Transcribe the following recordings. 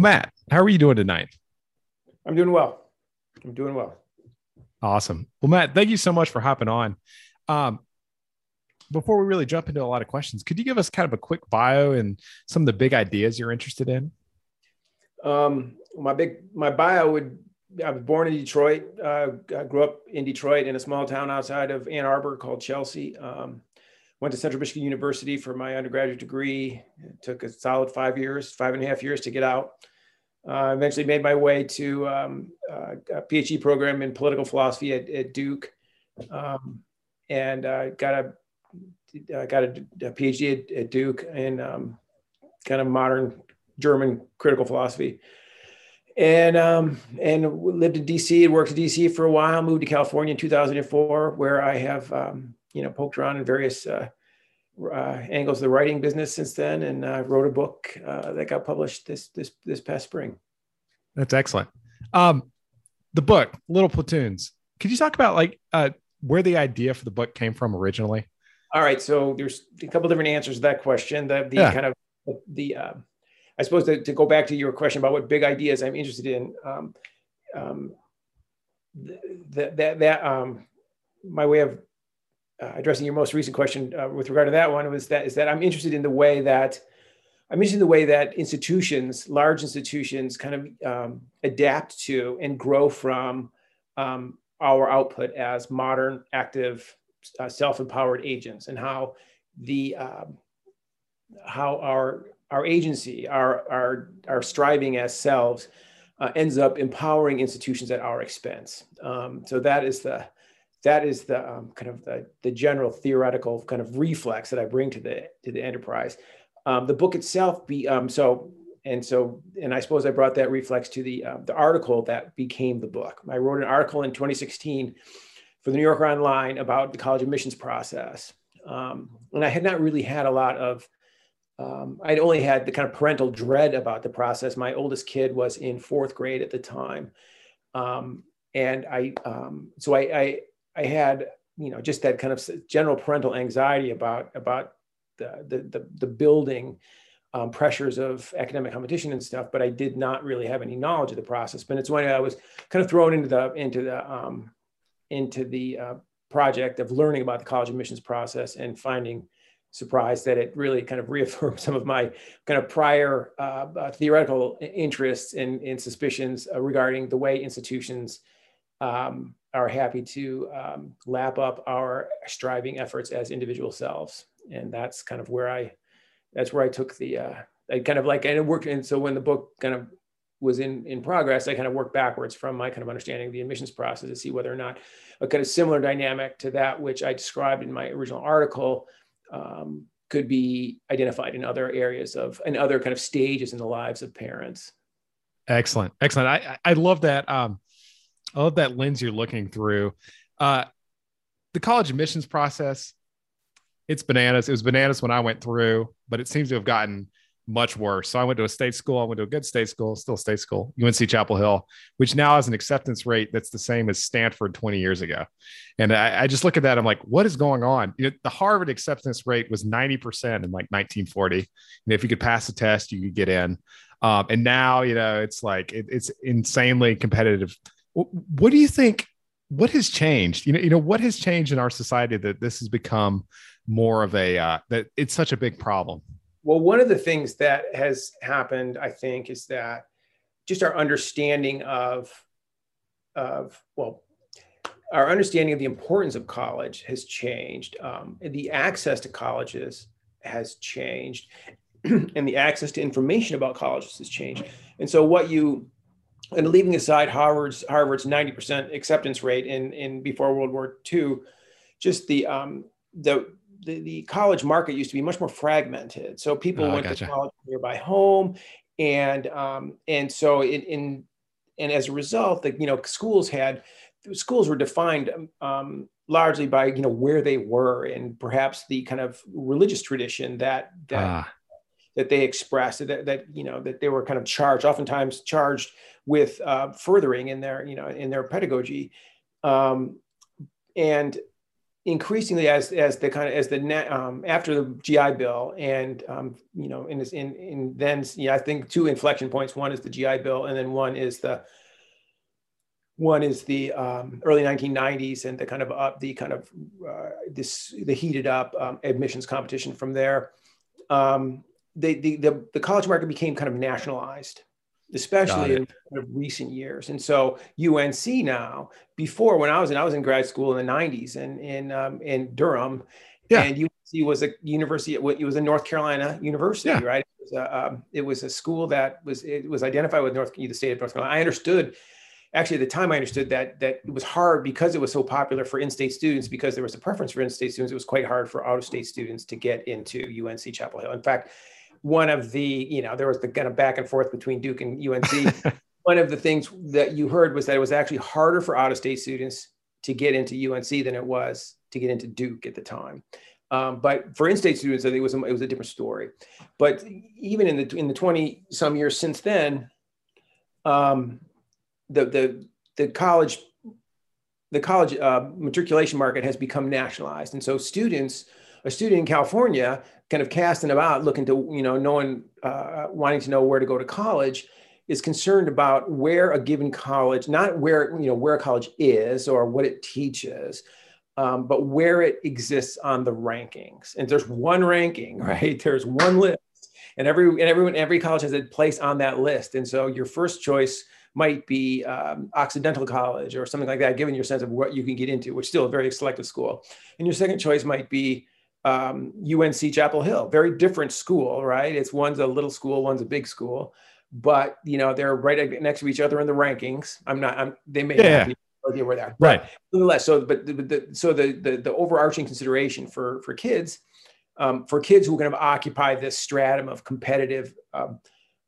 Well, Matt, how are you doing tonight? I'm doing well. I'm doing well. Awesome. Well, Matt, thank you so much for hopping on. Um, before we really jump into a lot of questions, could you give us kind of a quick bio and some of the big ideas you're interested in? Um, my big my bio would I was born in Detroit. Uh, I grew up in Detroit in a small town outside of Ann Arbor called Chelsea. Um, went to Central Michigan University for my undergraduate degree. It took a solid five years, five and a half years to get out. Uh, eventually made my way to um, uh, a PhD program in political philosophy at, at Duke, um, and uh, got a uh, got a, a PhD at, at, Duke in um, kind of modern German critical philosophy, and um, and lived in DC and worked in DC for a while. Moved to California in 2004, where I have um, you know poked around in various uh, angles of the writing business since then, and uh, wrote a book uh, that got published this this this past spring. That's excellent. Um, the book, Little Platoons. Could you talk about like uh, where the idea for the book came from originally? All right, so there's a couple different answers to that question. The the yeah. kind of the uh, I suppose to, to, go back to your question about what big ideas I'm interested in. Um, um, that that that um, my way of uh, addressing your most recent question uh, with regard to that one was that is that I'm interested in the way that I'm interested in the way that institutions, large institutions, kind of um, adapt to and grow from um, our output as modern, active, uh, self-empowered agents, and how the um, how our our agency, our our our striving as selves, uh, ends up empowering institutions at our expense. Um, so that is the that is the um, kind of the, the general theoretical kind of reflex that I bring to the to the enterprise. Um, the book itself be um, so and so and I suppose I brought that reflex to the uh, the article that became the book. I wrote an article in 2016 for the New Yorker Online about the college admissions process, um, and I had not really had a lot of um, I'd only had the kind of parental dread about the process. My oldest kid was in fourth grade at the time. And I, so I, I, I had you know just that kind of general parental anxiety about about the the the, the building um, pressures of academic competition and stuff, but I did not really have any knowledge of the process. But it's when I was kind of thrown into the into the um, into the uh, project of learning about the college admissions process and finding surprised that it really kind of reaffirmed some of my kind of prior uh, uh, theoretical interests and, suspicions uh, regarding the way institutions um, are happy to um, lap up our striving efforts as individual selves. And that's kind of where I, that's where I took the, uh, I kind of like, and it worked. And so when the book kind of was in, in progress, I kind of worked backwards from my kind of understanding of the admissions process to see whether or not a kind of similar dynamic to that which I described in my original article um, could be identified in other areas of, and other kind of stages in the lives of parents. Excellent. Excellent. I, I love that. Um, I love that lens you're looking through. Uh, the college admissions process, it's bananas. It was bananas when I went through, but it seems to have gotten much worse. So I went to a state school. I went to a good state school, still state school, UNC Chapel Hill, which now has an acceptance rate that's the same as Stanford 20 years ago. And I, I just look at that. I'm like, what is going on? You know, the Harvard acceptance rate was 90% in like 1940. And if you could pass the test, you could get in. Um, and now, you know, it's like, it, it's insanely competitive what do you think? What has changed? You know, you know what has changed in our society that this has become more of a uh, that it's such a big problem. Well, one of the things that has happened, I think, is that just our understanding of of well, our understanding of the importance of college has changed. Um, the access to colleges has changed, and the access to information about colleges has changed. And so, what you and leaving aside Harvard's Harvard's 90% acceptance rate in in before World War II, just the um, the, the, the college market used to be much more fragmented. So people oh, went gotcha. to college nearby home, and um, and so in, in and as a result, the you know schools had schools were defined um, largely by you know where they were and perhaps the kind of religious tradition that that ah. That they expressed that, that you know that they were kind of charged oftentimes charged with uh, furthering in their you know in their pedagogy um, and increasingly as as the kind of as the um, after the GI Bill and um, you know in this in in then yeah I think two inflection points one is the GI Bill and then one is the one is the um, early 1990s and the kind of up the kind of uh, this the heated up um, admissions competition from there. Um, the, the, the the college market became kind of nationalized, especially in kind of recent years. And so UNC now, before when I was in I was in grad school in the 90s and in um, in Durham, yeah. and UNC was a university. It was a North Carolina university, yeah. right? It was, a, um, it was a school that was it was identified with North the state of North Carolina. I understood actually at the time I understood that that it was hard because it was so popular for in-state students because there was a preference for in-state students. It was quite hard for out-of-state students to get into UNC Chapel Hill. In fact, one of the you know there was the kind of back and forth between Duke and UNC. one of the things that you heard was that it was actually harder for out-of-state students to get into UNC than it was to get into Duke at the time. Um, but for in-state students, I think it was a, it was a different story. But even in the in the twenty some years since then, um, the the the college the college uh, matriculation market has become nationalized, and so students, a student in California, kind of casting about, looking to you know knowing uh, wanting to know where to go to college, is concerned about where a given college, not where you know where a college is or what it teaches, um, but where it exists on the rankings. And there's one ranking, right? There's one list, and every and everyone every college has a place on that list. And so your first choice might be um, Occidental College or something like that, given your sense of what you can get into, which is still a very selective school. And your second choice might be um, UNC Chapel Hill, very different school, right? It's one's a little school, one's a big school, but you know they're right next to each other in the rankings. I'm not. I'm, they may yeah. be idea where they're right. nonetheless, so but the, the, so the, the the overarching consideration for for kids, um, for kids who kind of occupy this stratum of competitive um,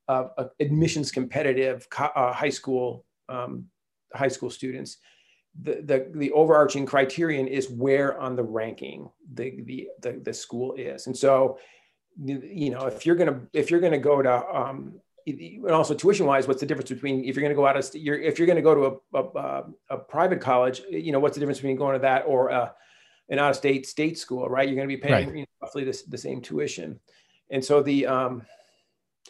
uh, admissions competitive uh, high school um, high school students. The, the, the overarching criterion is where on the ranking the, the, the, the school is. And so, you know, if you're going to, if you're going to go to, um, and also tuition wise, what's the difference between, if you're going to go out of, you're, if you're going to go to a, a, a, private college, you know, what's the difference between going to that or a, an out of state state school, right? You're going to be paying right. you know, roughly this, the same tuition. And so the, um,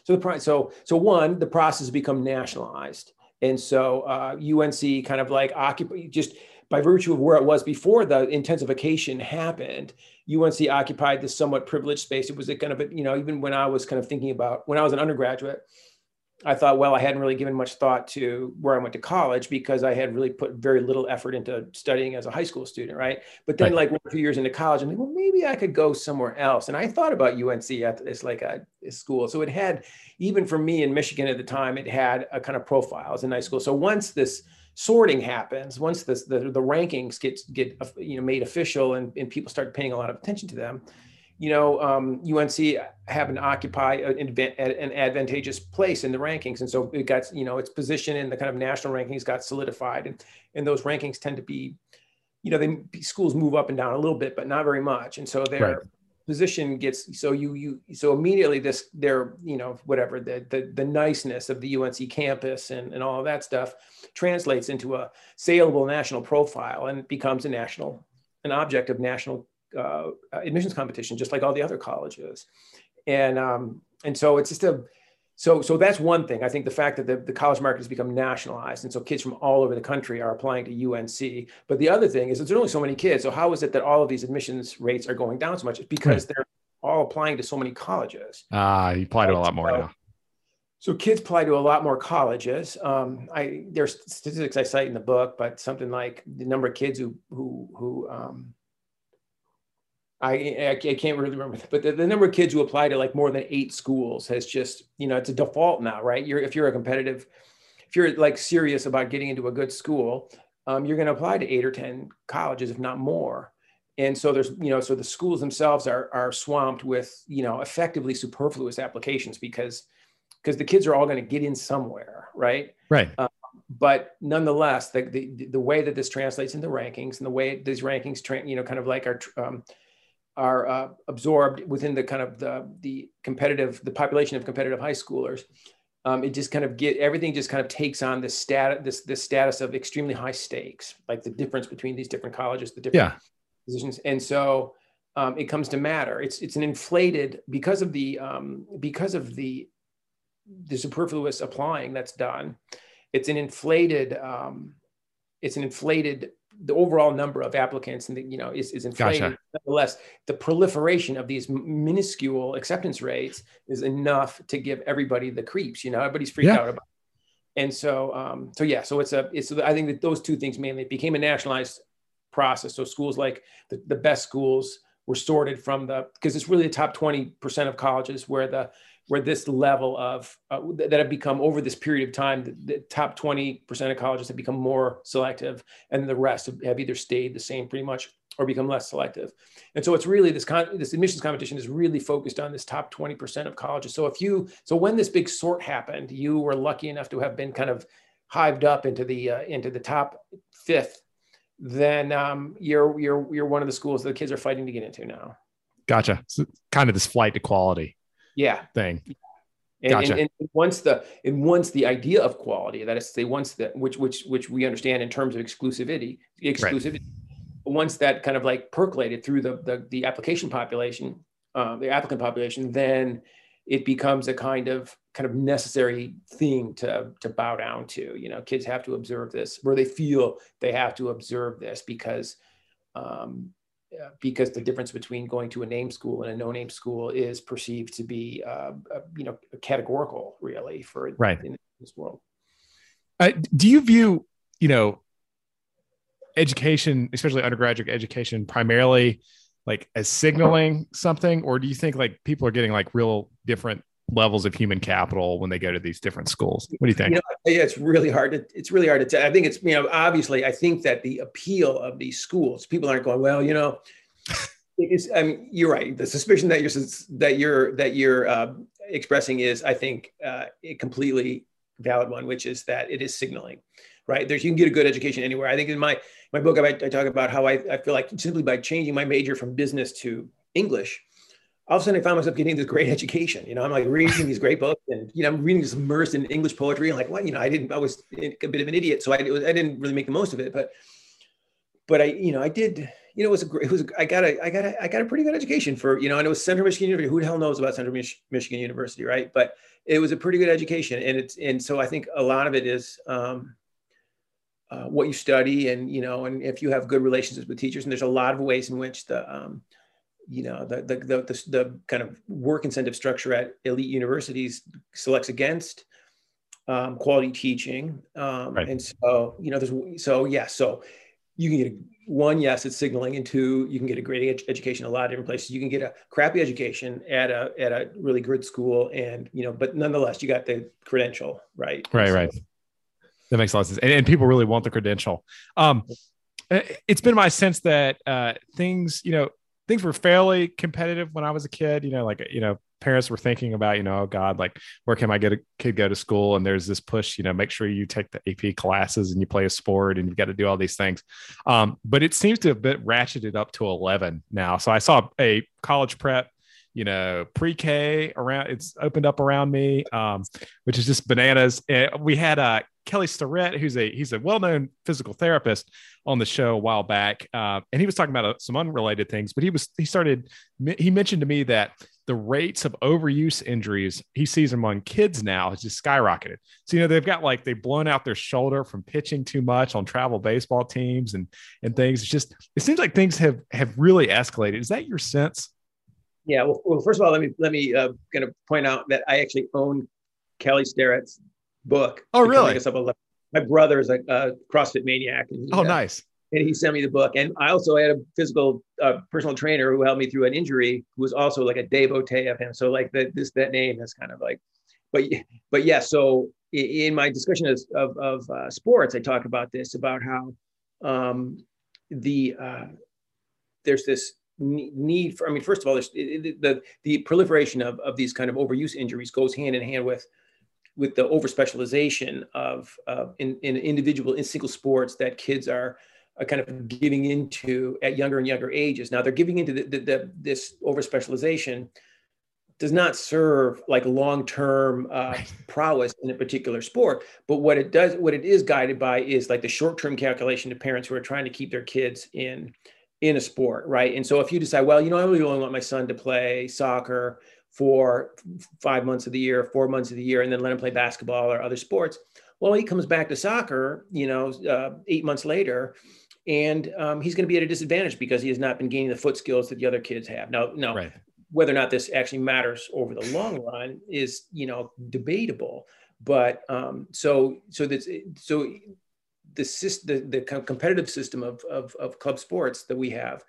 so the so so one, the process has become nationalized, and so uh, UNC kind of like occupy just by virtue of where it was before the intensification happened. UNC occupied this somewhat privileged space. It was a kind of you know even when I was kind of thinking about when I was an undergraduate, I thought, well, I hadn't really given much thought to where I went to college because I had really put very little effort into studying as a high school student, right? But then, right. like a few years into college, I'm like, well, maybe I could go somewhere else. And I thought about UNC as like a, a school. So it had, even for me in Michigan at the time, it had a kind of profile as a nice school. So once this sorting happens, once this, the the rankings get get you know made official and, and people start paying a lot of attention to them, you know, um, UNC happened to occupy an, an, advantageous place in the rankings. And so it got, you know, its position in the kind of national rankings got solidified. And, and those rankings tend to be, you know, they schools move up and down a little bit, but not very much. And so their right. position gets, so you, you, so immediately this, their, you know, whatever, the, the, the niceness of the UNC campus and, and all of that stuff translates into a saleable national profile and becomes a national, an object of national uh, admissions competition, just like all the other colleges. And um, and so it's just a so so that's one thing. I think the fact that the, the college market has become nationalized, and so kids from all over the country are applying to UNC. But the other thing is there's only so many kids. So how is it that all of these admissions rates are going down so much? It's because they're all applying to so many colleges. Ah, uh, you apply to a lot more so, now. So kids apply to a lot more colleges. Um, I there's statistics I cite in the book, but something like the number of kids who who who um, I, I can't really remember, but the, the, number of kids who apply to like more than eight schools has just, you know, it's a default now, right? You're if you're a competitive, if you're like serious about getting into a good school, um, you're going to apply to eight or 10 colleges, if not more. And so there's, you know, so the schools themselves are, are swamped with, you know, effectively superfluous applications because, because the kids are all going to get in somewhere. Right. Right. Um, but nonetheless, the, the, the way that this translates into rankings and the way these rankings, tra- you know, kind of like are, um, are uh, absorbed within the kind of the, the competitive, the population of competitive high schoolers, um, it just kind of get everything just kind of takes on this status this this status of extremely high stakes like the difference between these different colleges the different yeah. positions and so um, it comes to matter it's it's an inflated because of the um, because of the the superfluous applying that's done it's an inflated um, it's an inflated the overall number of applicants and the, you know is, is inflated. Gotcha. Nonetheless, the proliferation of these minuscule acceptance rates is enough to give everybody the creeps. You know, everybody's freaked yeah. out about. It. And so, um, so yeah, so it's a, it's. I think that those two things mainly became a nationalized process. So schools like the, the best schools were sorted from the because it's really the top twenty percent of colleges where the where this level of uh, that have become over this period of time, the, the top 20% of colleges have become more selective and the rest have, have either stayed the same pretty much or become less selective. And so it's really this con- this admissions competition is really focused on this top 20% of colleges. So if you so when this big sort happened, you were lucky enough to have been kind of hived up into the uh, into the top fifth, then um, you're you're you're one of the schools that the kids are fighting to get into now. Gotcha. So kind of this flight to quality yeah thing. And, gotcha. and, and, once the and once the idea of quality, that is to say, once that which which which we understand in terms of exclusivity, exclusivity, right. once that kind of like percolated through the the, the application population, uh, the applicant population, then it becomes a kind of kind of necessary thing to to bow down to. You know, kids have to observe this, where they feel they have to observe this because um, because the difference between going to a name school and a no-name school is perceived to be, uh, uh, you know, categorical, really, for right. in this world. Uh, do you view, you know, education, especially undergraduate education, primarily like as signaling something, or do you think like people are getting like real different levels of human capital when they go to these different schools. What do you think? You know, yeah, it's really hard to it's really hard to tell. I think it's you know obviously I think that the appeal of these schools, people aren't going well. You know, it's I mean you're right. The suspicion that you're that you're that you're uh, expressing is I think uh, a completely valid one, which is that it is signaling. Right there's you can get a good education anywhere. I think in my my book I, I talk about how I, I feel like simply by changing my major from business to English all of a sudden I found myself getting this great education. You know, I'm like reading these great books and, you know, I'm reading this immersed in English poetry. I'm like, what, you know, I didn't, I was a bit of an idiot. So I, was, I didn't really make the most of it, but, but I, you know, I did, you know, it was a great, it was, I got a, I got a, I got a pretty good education for, you know, and it was Central Michigan University. Who the hell knows about Central Mich- Michigan University, right? But it was a pretty good education. And it's, and so I think a lot of it is, um, uh, what you study and, you know, and if you have good relationships with teachers, and there's a lot of ways in which the, um, you know the, the the, the the kind of work incentive structure at elite universities selects against um, quality teaching. Um, right. and so you know there's so yeah so you can get a, one yes it's signaling and two you can get a great ed- education a lot of different places. You can get a crappy education at a at a really good school and you know but nonetheless you got the credential right? Right so, right. That makes a lot of sense. And, and people really want the credential. Um it's been my sense that uh, things, you know, things were fairly competitive when I was a kid. You know, like you know, parents were thinking about, you know, oh God, like where can I get a kid go to school? And there's this push, you know, make sure you take the AP classes and you play a sport and you've got to do all these things. Um, but it seems to have been ratcheted up to 11 now. So I saw a college prep you know, pre-K around it's opened up around me, um, which is just bananas. And we had uh, Kelly Starrett, who's a he's a well-known physical therapist on the show a while back, uh, and he was talking about uh, some unrelated things. But he was he started he mentioned to me that the rates of overuse injuries he sees among kids now has just skyrocketed. So you know they've got like they've blown out their shoulder from pitching too much on travel baseball teams and and things. It's just it seems like things have have really escalated. Is that your sense? Yeah. Well, well first of all, let me let me uh, kind of point out that I actually own Kelly Starrett's book. Oh, really? My brother is a, a CrossFit maniac. And, oh, uh, nice. And he sent me the book. And I also had a physical uh, personal trainer who helped me through an injury, who was also like a devotee of him. So like that this that name is kind of like, but but yeah. So in my discussion of, of, of uh, sports, I talk about this about how um, the uh, there's this need for. I mean, first of all, there's the the, the proliferation of, of these kind of overuse injuries goes hand in hand with with the over specialization of uh, in, in individual in single sports that kids are, are kind of giving into at younger and younger ages. Now they're giving into the, the, the this over specialization does not serve like long-term uh, prowess in a particular sport but what it does what it is guided by is like the short-term calculation to parents who are trying to keep their kids in in a sport right and so if you decide well you know i really only want my son to play soccer for five months of the year four months of the year and then let him play basketball or other sports well he comes back to soccer you know uh, eight months later and um, he's going to be at a disadvantage because he has not been gaining the foot skills that the other kids have. Now, now right whether or not this actually matters over the long run is you know debatable but um, so so this so the the, the competitive system of, of, of club sports that we have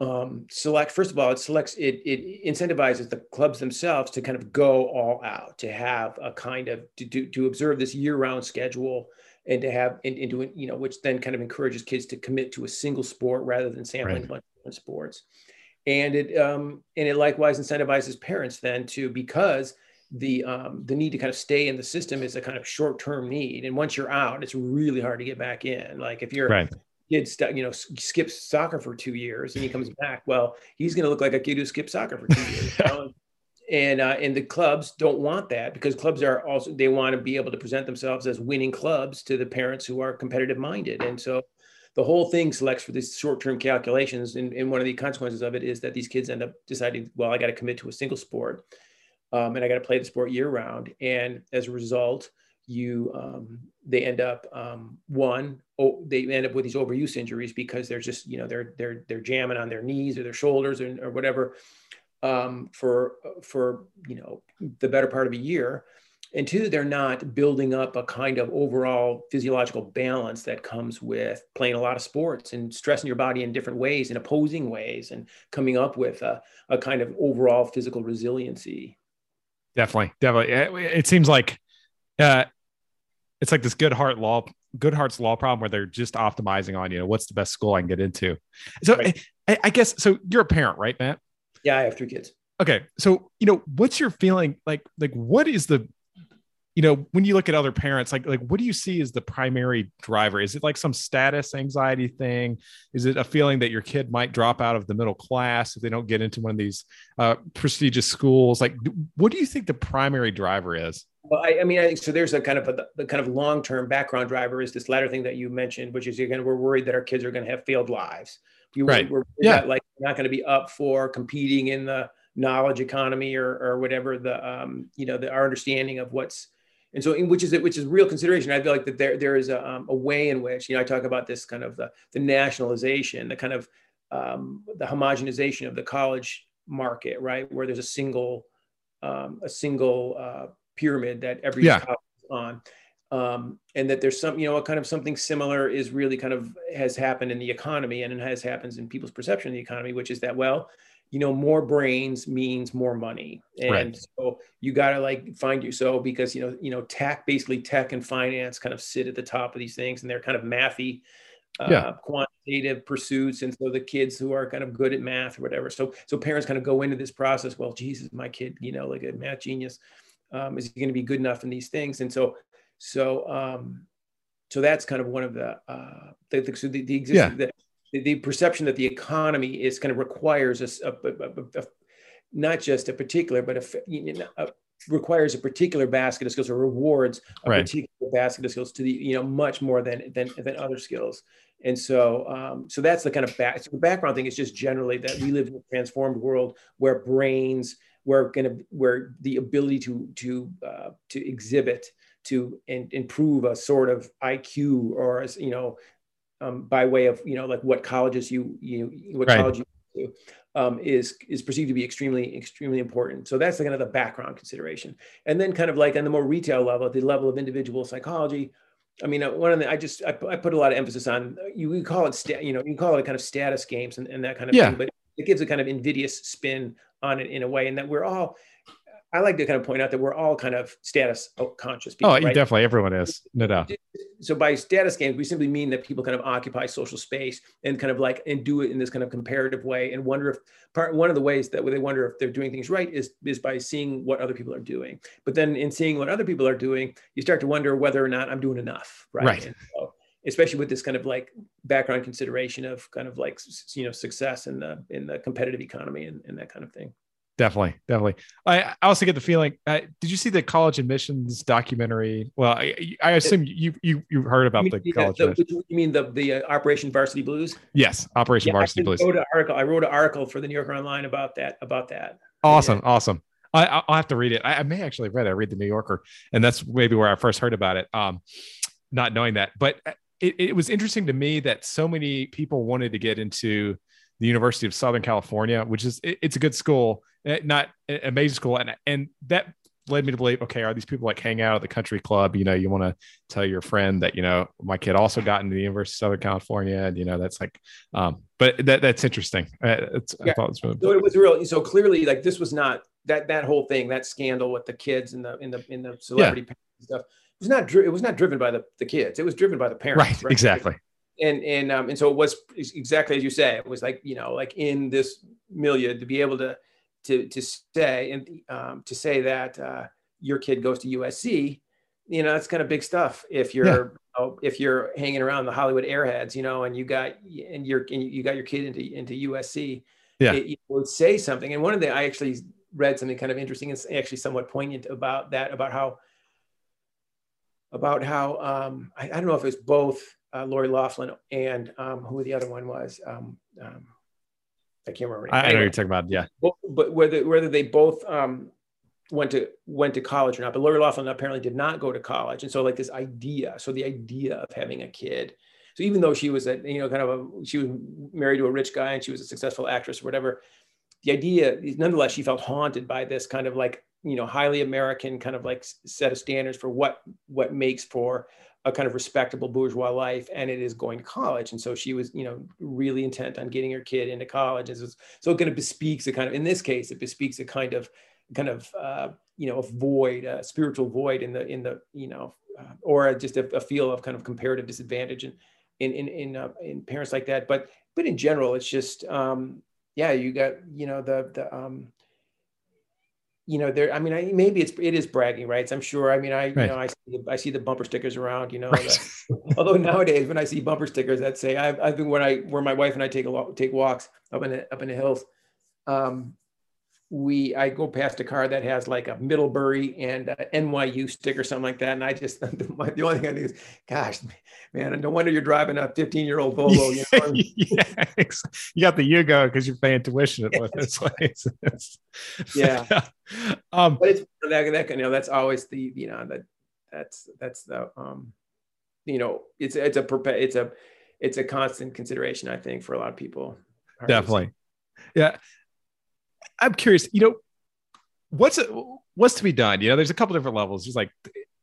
um, select first of all it selects it it incentivizes the clubs themselves to kind of go all out to have a kind of to do to observe this year-round schedule and to have and, and to you know which then kind of encourages kids to commit to a single sport rather than sampling right. a bunch of different sports and it um, and it likewise incentivizes parents then to because the um, the need to kind of stay in the system is a kind of short term need, and once you're out, it's really hard to get back in. Like if you're right. kid, st- you know, skips soccer for two years and he comes back, well, he's going to look like a kid who skipped soccer for two years. and uh, and the clubs don't want that because clubs are also they want to be able to present themselves as winning clubs to the parents who are competitive minded, and so the whole thing selects for these short-term calculations and, and, one of the consequences of it is that these kids end up deciding well i got to commit to a single sport um, and i got to play the sport year round. And as a result you um, they end up um, one oh, they end up with these overuse injuries because they're just you know they're they're they're jamming on their knees or their shoulders or, or whatever um, for for you know the better part of a year. And two they're not building up a kind of overall physiological balance that comes with playing a lot of sports and stressing your body in different ways in opposing ways and coming up with a, a kind of overall physical resiliency definitely. Definitely. It, seems like uh, it's like this Goodhart law Goodhart's law problem where they're just optimizing on you know what's the best school i can get into. So right. I, I guess so you're a parent right matt? Yeah i have three kids. Okay. So you know what's your feeling like like what is the you know, when you look at other parents, like like what do you see as the primary driver? Is it like some status anxiety thing? Is it a feeling that your kid might drop out of the middle class if they don't get into one of these uh, prestigious schools? Like, what do you think the primary driver is? Well, I, I mean, I think so. There's a kind of a the kind of long term background driver is this latter thing that you mentioned, which is again we're worried that our kids are going to have failed lives. We, right. We're, yeah. like not going to be up for competing in the knowledge economy or or whatever the um you know the our understanding of what's and so in, which is which is real consideration. I feel like that there there is a, um, a way in which you know i talk about this kind of the, the nationalization the kind of um, the homogenization of the college market right? Where there's a single um, a single uh, pyramid that every yeah. on. Um, and that there's some you know a kind of something similar is really kind of has happened in the economy and it has happens in people's perception of the economy which is that well you know more brains means more money and right. so you got to like find you so because you know you know tech basically tech and finance kind of sit at the top of these things and they're kind of mathy uh, yeah. quantitative pursuits and so the kids who are kind of good at math or whatever so so parents kind of go into this process well jesus my kid you know like a math genius um, is he going to be good enough in these things and so so um so that's kind of one of the uh the, the, so the, the existing yeah. the, the, the perception that the economy is kind of requires a, a, a, a not just a particular, but a, you know, requires a particular basket of skills or rewards a right. particular basket of skills to the you know much more than than than other skills and so um, so that's the kind of back so the background thing is just generally that we live in a transformed world where brains where going to where the ability to to uh, to exhibit to in, improve a sort of IQ or as you know um, by way of you know like what colleges you you what right. college you do, um, is is perceived to be extremely extremely important. So that's of the background consideration, and then kind of like on the more retail level, at the level of individual psychology. I mean, uh, one of the I just I, I put a lot of emphasis on you can call it sta- you know you call it a kind of status games and, and that kind of yeah. thing, but it gives a kind of invidious spin on it in a way, and that we're all I like to kind of point out that we're all kind of status conscious people. Oh, right? definitely. Everyone is, no doubt. So by status games, we simply mean that people kind of occupy social space and kind of like and do it in this kind of comparative way and wonder if part one of the ways that they wonder if they're doing things right is is by seeing what other people are doing. But then in seeing what other people are doing, you start to wonder whether or not I'm doing enough. Right. Right. So, especially with this kind of like background consideration of kind of like you know success in the in the competitive economy and, and that kind of thing. Definitely, definitely. I, I also get the feeling. Uh, did you see the college admissions documentary? Well, I, I assume you you you heard about the, the college. The, you mean the the uh, Operation Varsity Blues? Yes, Operation yeah, Varsity I Blues. Wrote an article. I wrote an article for the New Yorker Online about that. About that. Awesome, yeah. awesome. I, will have to read it. I, I, may actually read it. I read the New Yorker, and that's maybe where I first heard about it. Um, not knowing that, but uh, it, it was interesting to me that so many people wanted to get into the University of Southern California, which is it, it's a good school, not amazing school, and and that led me to believe, okay, are these people like hang out at the country club? You know, you want to tell your friend that you know my kid also got into the University of Southern California, and you know that's like, um, but that that's interesting. Uh, it's, yeah. I thought it was really so it was real. So clearly, like this was not that that whole thing, that scandal with the kids and the in the in the celebrity yeah. stuff. It was not it was not driven by the, the kids. It was driven by the parents. Right, right? exactly and and um, and so it was exactly as you say. It was like you know, like in this milieu to be able to to to say and um, to say that uh, your kid goes to USC, you know, that's kind of big stuff. If you're yeah. oh, if you're hanging around the Hollywood airheads, you know, and you got and you're and you got your kid into into USC, yeah, it, it would say something. And one of the I actually read something kind of interesting and actually somewhat poignant about that about how about how um, I, I don't know if it was both uh, Lori Loughlin and um, who the other one was. Um, um, I can't remember. I, anyway, I know you're talking about. Yeah. But, but whether whether they both um, went to went to college or not, but Lori Loughlin apparently did not go to college, and so like this idea. So the idea of having a kid. So even though she was a you know kind of a she was married to a rich guy and she was a successful actress or whatever, the idea nonetheless she felt haunted by this kind of like you know highly American kind of like set of standards for what what makes for a kind of respectable bourgeois life and it is going to college. And so she was you know really intent on getting her kid into college. And so, so it kind of bespeaks a kind of in this case it bespeaks a kind of kind of uh, you know a void a spiritual void in the in the you know uh, or just a, a, feel of kind of comparative disadvantage in in in in, uh, in parents like that. But but in general it's just um yeah you got you know the the um you know, there. I mean, I, maybe it's it is bragging rights. I'm sure. I mean, I right. you know, I see, I see the bumper stickers around. You know, right. the, although nowadays when I see bumper stickers that say I've, I've been when I where my wife and I take a lot take walks up in the up in the hills, um, we I go past a car that has like a Middlebury and a NYU stick or something like that, and I just the only thing I do is, gosh, man, no wonder you're driving a 15 year old Volvo. You, know? yeah, you got the Yugo because you're paying tuition at yes. this place. yeah, um, but it's that, that you know that's always the you know that that's that's the um you know it's it's a it's a it's a constant consideration I think for a lot of people. Definitely. Yeah. I'm curious, you know, what's what's to be done? You know, there's a couple different levels. There's like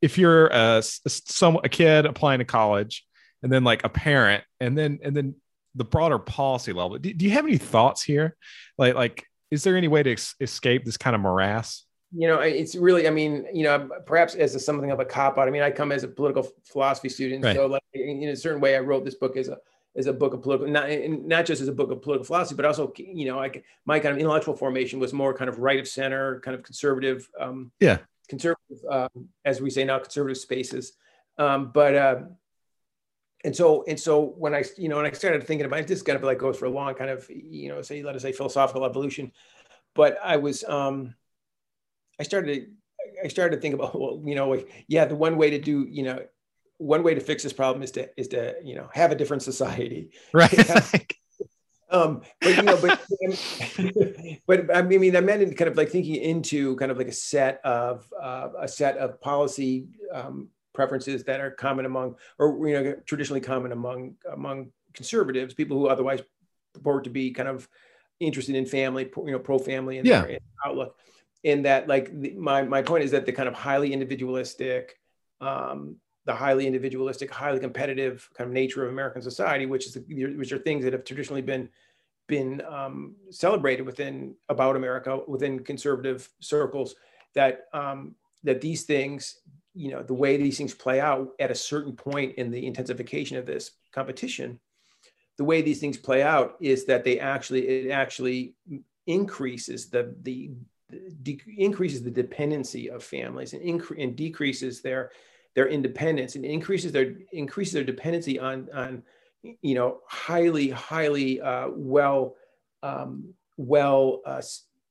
if you're a, some a kid applying to college, and then like a parent, and then and then the broader policy level. Do, do you have any thoughts here? Like like is there any way to ex- escape this kind of morass? You know, it's really, I mean, you know, perhaps as a, something of a cop out. I mean, I come as a political philosophy student, right. so like in, in a certain way, I wrote this book as a as a book of political, not, not just as a book of political philosophy, but also, you know, like my kind of intellectual formation was more kind of right of center, kind of conservative, um, yeah, conservative, um, as we say now, conservative spaces. Um, but, uh, and so, and so when I, you know, when I started thinking about it, this kind of like goes for a long kind of, you know, say, let us say philosophical evolution, but I was, um, I started, I started to think about, well, you know, yeah, the one way to do, you know, one way to fix this problem is to is to you know have a different society. Right. Um but you know but but i mean i meant in kind of like thinking into kind of like a set of uh, a set of policy um, preferences that are common among or you know traditionally common among among conservatives people who otherwise purport to be kind of interested in family you know pro family and yeah. outlook. In that like the, my my point is that the kind of highly individualistic um, the highly individualistic, highly competitive kind of nature of American society, which is which are things that have traditionally been been um, celebrated within about America within conservative circles, that um, that these things, you know, the way these things play out at a certain point in the intensification of this competition, the way these things play out is that they actually it actually increases the the de- increases the dependency of families and, incre- and decreases their their independence and increases their increases their dependency on on you know highly highly uh, well um, well uh,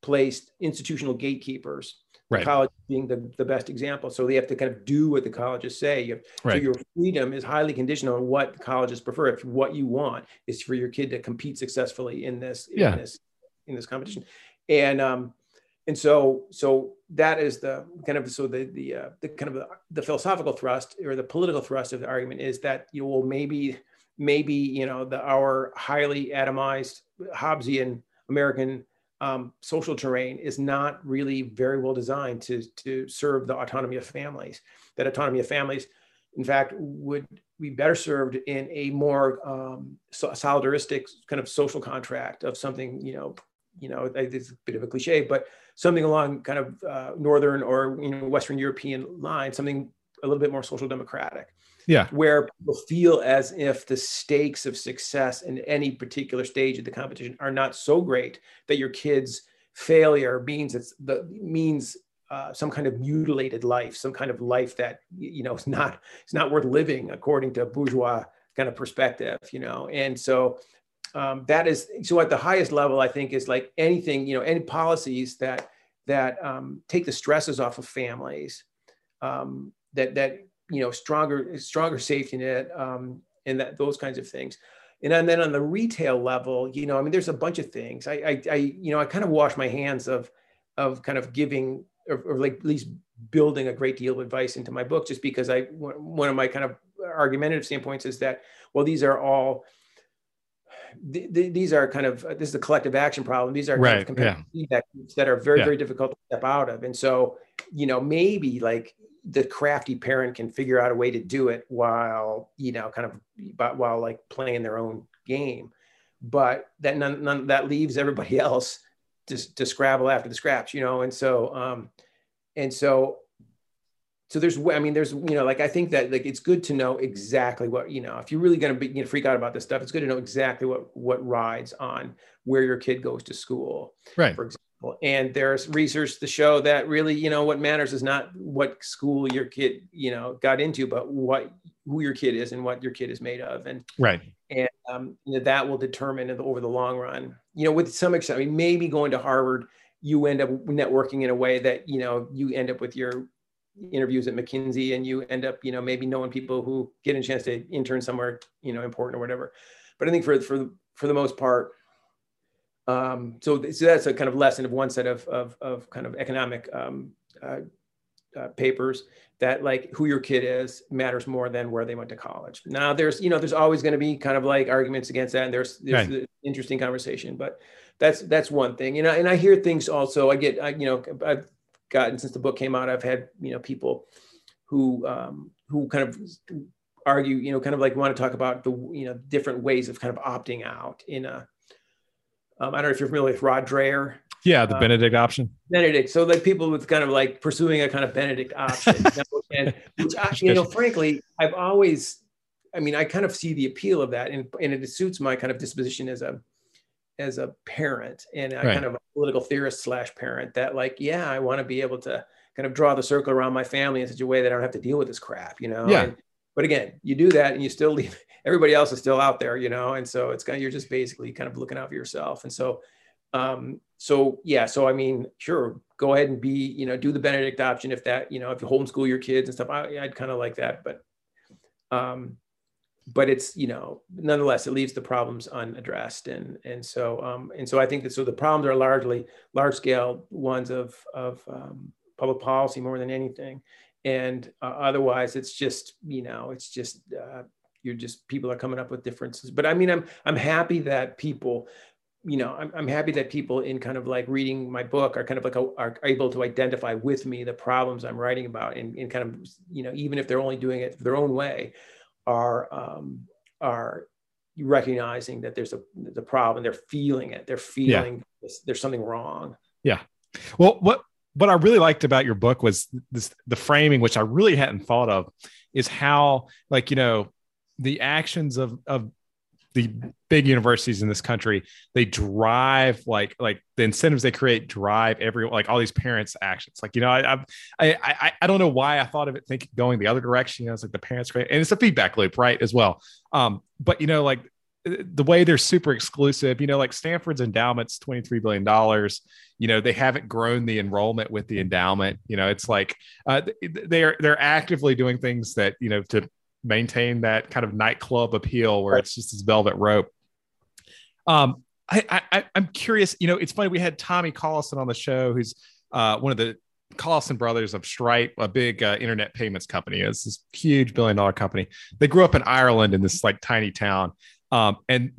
placed institutional gatekeepers right. college being the, the best example so they have to kind of do what the colleges say you have, right. so your freedom is highly conditional on what colleges prefer if what you want is for your kid to compete successfully in this yeah. in this in this competition and um and so so that is the kind of so the the uh, the kind of the, the, philosophical thrust or the political thrust of the argument is that you well maybe maybe you know the our highly atomized Hobbesian American um, social terrain is not really very well designed to to serve the autonomy of families. That autonomy of families, in fact, would be better served in a more um, solidaristic kind of social contract of something you know you know it's a bit of a cliche, but something along kind of uh, northern or you know Western European line, something a little bit more social democratic. Yeah, where people feel as if the stakes of success in any particular stage of the competition are not so great that your kid's failure means it's the means uh, some kind of mutilated life, some kind of life that you know is not it's not worth living according to bourgeois kind of perspective, you know. And so um, that is so at the highest level i think is like anything you know any policies that that um, take the stresses off of families um, that that you know stronger stronger safety net um, and that those kinds of things. And then on the retail level you know i mean there's a bunch of things. I i, I you know i kind of wash my hands of of kind of giving or, or, like at least building a great deal of advice into my book just because i one of my kind of argumentative standpoints is that well these are all th- th- these are kind of this is a collective action problem. These are right, kind of yeah. that are very yeah. very difficult to step out of. And so you know maybe like the crafty parent can figure out a way to do it while you know kind of but while like playing their own game but that none, none that leaves everybody else to, to scrabble after the scraps you know and so um and so so there's i mean there's you know like i think that like it's good to know exactly what you know if you're really going to be you know, freak out about this stuff it's good to know exactly what what rides on where your kid goes to school right. for example. And there's research to show that really you know what matters is not what school your kid you know got into but what who your kid is and what your kid is made of. And right. and um, you know, that will determine over the long run you know with some extent i mean maybe going to harvard you end up networking in a way that you know you end up with your interviews at McKinsey and you end up, you know, maybe knowing people who get a chance to intern somewhere, you know, important or whatever. But I think for for for the most part, um, so, so that's a kind of lesson of one set of of, of kind of economic um, uh, uh, papers that like who your kid is matters more than where they went to college. Now there's you know there's always going to be kind of like arguments against that, and there's there's right. interesting conversation, but that's that's one thing. You know, and I hear things also. I get I, you know I've gotten since the book came out. I've had you know people who um, who kind of argue, you know, kind of like want to talk about the you know different ways of kind of opting out in a. Um, I don't know if you're familiar with Rod Dreher. Yeah, the uh, Benedict option. Benedict. So like people with kind of like pursuing a kind of Benedict option, and which I, you know, frankly, I've always, I mean, I kind of see the appeal of that, and and it suits my kind of disposition as a as a parent and a right. kind of a political theorist slash parent that like yeah i want to be able to kind of draw the circle around my family in such a way that i don't have to deal with this crap you know? Yeah. And, but again you do that and you still leave everybody else is still out there you know? And so it's kind of you're just basically kind of looking out for yourself. And so um so yeah so i mean sure go ahead and be you know do the benedict option if that you know if you homeschool your kids and stuff. I, i'd kind of like that but um but it's you know nonetheless it leaves the problems unaddressed. And and so um, and so I think that so the problems are largely large scale ones of of um, public policy more than anything. And uh, otherwise it's just you know it's just uh, you're just people are coming up with differences. But I mean I'm I'm happy that people you know I'm, I'm happy that people in kind of like reading my book are kind of like a, are able to identify with me the problems I'm writing about and, and kind of you know even if they're only doing it their own way are um, are recognizing that there's a the problem. They're feeling it. They're feeling yeah. there's something wrong. Yeah. Well, what what I really liked about your book was this the framing, which I really hadn't thought of, is how like you know the actions of of the big universities in this country they drive like like the incentives they create drive every like all these parents actions like you know i i i, I don't know why i thought of it thinking going the other direction you know it's like the parents create and it's a feedback loop right as well um but you know like the way they're super exclusive, you know, like Stanford's endowment's $23 billion. You know, they haven't grown the enrollment with the endowment. You know, it's like uh, they're they're actively doing things that, you know, to maintain that kind of nightclub appeal where it's just this velvet rope. Um, I, I I'm curious, you know, it's funny, we had Tommy Collison on the show, who's uh, one of the Collison brothers of Stripe, a big uh, internet payments company. It's this huge billion dollar company. They grew up in Ireland in this like tiny town. Um, and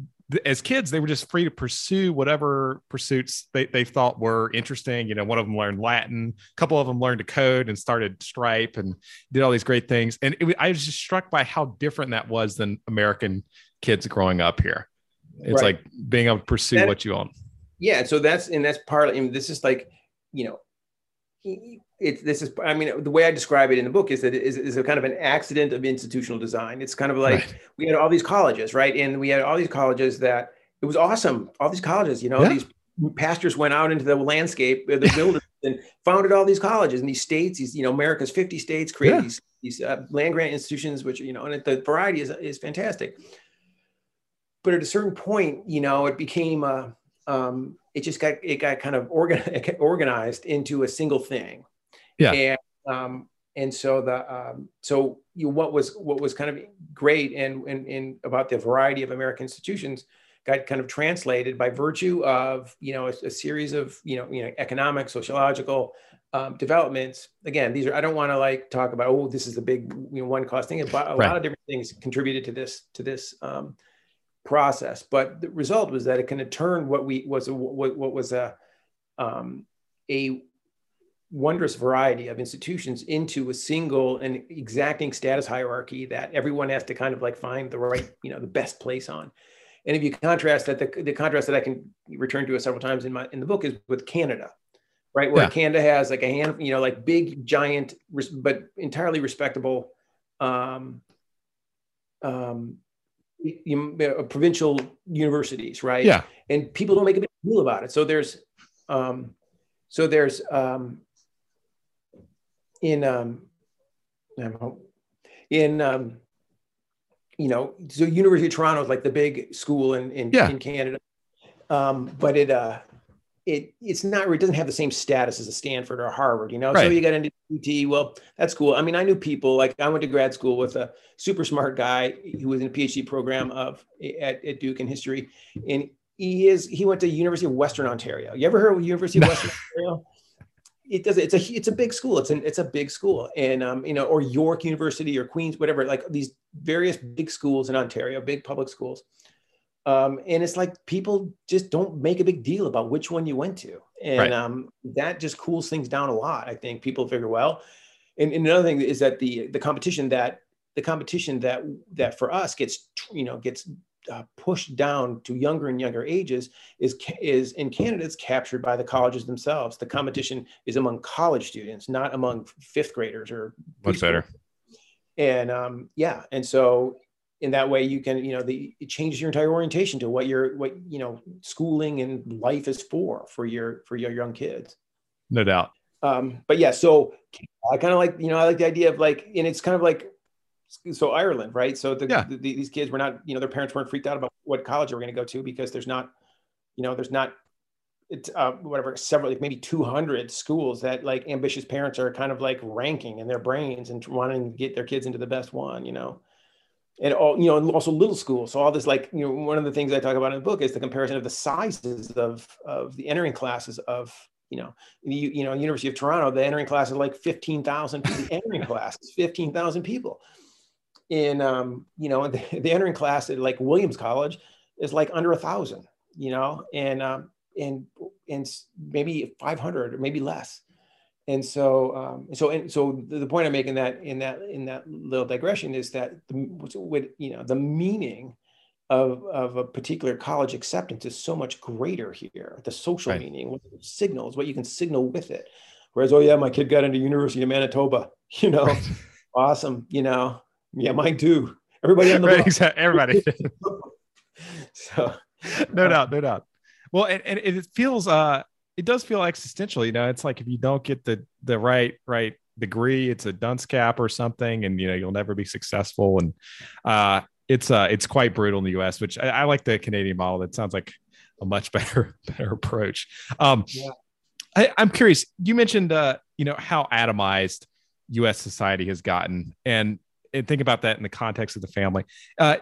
as kids, they were just free to pursue whatever pursuits they, they thought were interesting. You know, one of them learned Latin, a couple of them learned to code and started Stripe and did all these great things. And it, I was just struck by how different that was than American kids growing up here. It's right. like being able to pursue that, what you want. Yeah. So that's, and that's part of, mean, this is like, you know, it's this is i mean the way i describe it in the book is that it is, is a kind of an accident of institutional design it's kind of like right. we had all these colleges right and we had all these colleges that it was awesome all these colleges you know yeah. these pastors went out into the landscape the buildings and founded all these colleges and these states these you know america's 50 states created yeah. these these uh, land grant institutions which you know and the variety is, is fantastic but at a certain point you know it became uh, um, it just got it got kind of organ, organized into a single thing. Yeah. And um, and so the um, so you know, what was what was kind of great and and, and about the variety of American institutions got kind of translated by virtue of you know a, a series of you know you know economic sociological um, developments again these are i don't want to like talk about oh this is the big you know one cost thing but a right. lot of different things contributed to this to this um, process. But the result was that it kind of turned what we was a, what, what was a um, a wondrous variety of institutions into a single and exacting status hierarchy that everyone has to kind of like find the right you know the best place on. And if you contrast that, the, the contrast that I can return to several times in my in the book is with Canada, right? Where yeah. Canada has like a hand, you know, like big, giant, but entirely respectable um, um, you uh, provincial universities, right? Yeah. And people don't make a big deal about it. So there's, um, so there's um, in um, in um, you know, so University of Toronto is like the big school in in, yeah. in Canada, um, but it uh, it it's not it doesn't have the same status as a Stanford or Harvard, you know. Right. So you got into UT. Well, that's cool. I mean, I knew people like I went to grad school with a super smart guy who was in a PhD program of at, at Duke in history, and he is he went to University of Western Ontario. You ever heard of University of Western Ontario? It does. It's a it's a big school. It's an it's a big school, and um, you know, or York University or Queens, whatever. Like these various big schools in Ontario, big public schools um, and it's like people just don't make a big deal about which one you went to. And right. um, that just cools things down a lot. I think people figure, well, and, and another thing is that the the competition that the competition that that for us gets you know gets uh, pushed down to younger and younger ages is is in Canada it's captured by the colleges themselves. The competition is among college students, not among fifth graders or much better. And um, yeah, and so in that way you can you know the it changes your entire orientation to what your what you know schooling and life is for for your for your young kids no doubt um but yeah so i kind of like you know i like the idea of like and it's kind of like so ireland right? So the, yeah. the, these kids were not you know their parents weren't freaked out about what college they were going to go to because there's not you know there's not it's uh, whatever several like maybe 200 schools that like ambitious parents are kind of like ranking in their brains and wanting to get their kids into the best one you know? And all you know and also little schools. So all this like you know one of the things i talk about in the book is the comparison of the sizes of of the entering classes of you know you, you know university of toronto the entering class is like 15000 the entering class is 15000 people in um you know the, the entering class at like williams college is like under a thousand you know and um and and maybe 500 or maybe less and so um, so and so the point I'm making that in that in that little digression is that the, with you know the meaning of of a particular college acceptance is so much greater here. The social right. meaning, what it signals, what you can signal with it, Whereas, oh yeah, my kid got into University of Manitoba. You know, right. awesome. You know, yeah, mine too. Everybody on the right, exactly. everybody. so, no doubt, no doubt. Well, and, and it feels uh it does feel existential. You know, it's like if you don't get the the right right degree, it's a dunce cap or something, and you know you'll never be successful. And uh, it's uh it's quite brutal in the U.S., which I, I like the Canadian model. That sounds like a much better better approach. Um, yeah. I, am curious. You mentioned uh you know how atomized U.S. society has gotten, and and think about that in the context of the family. Uh,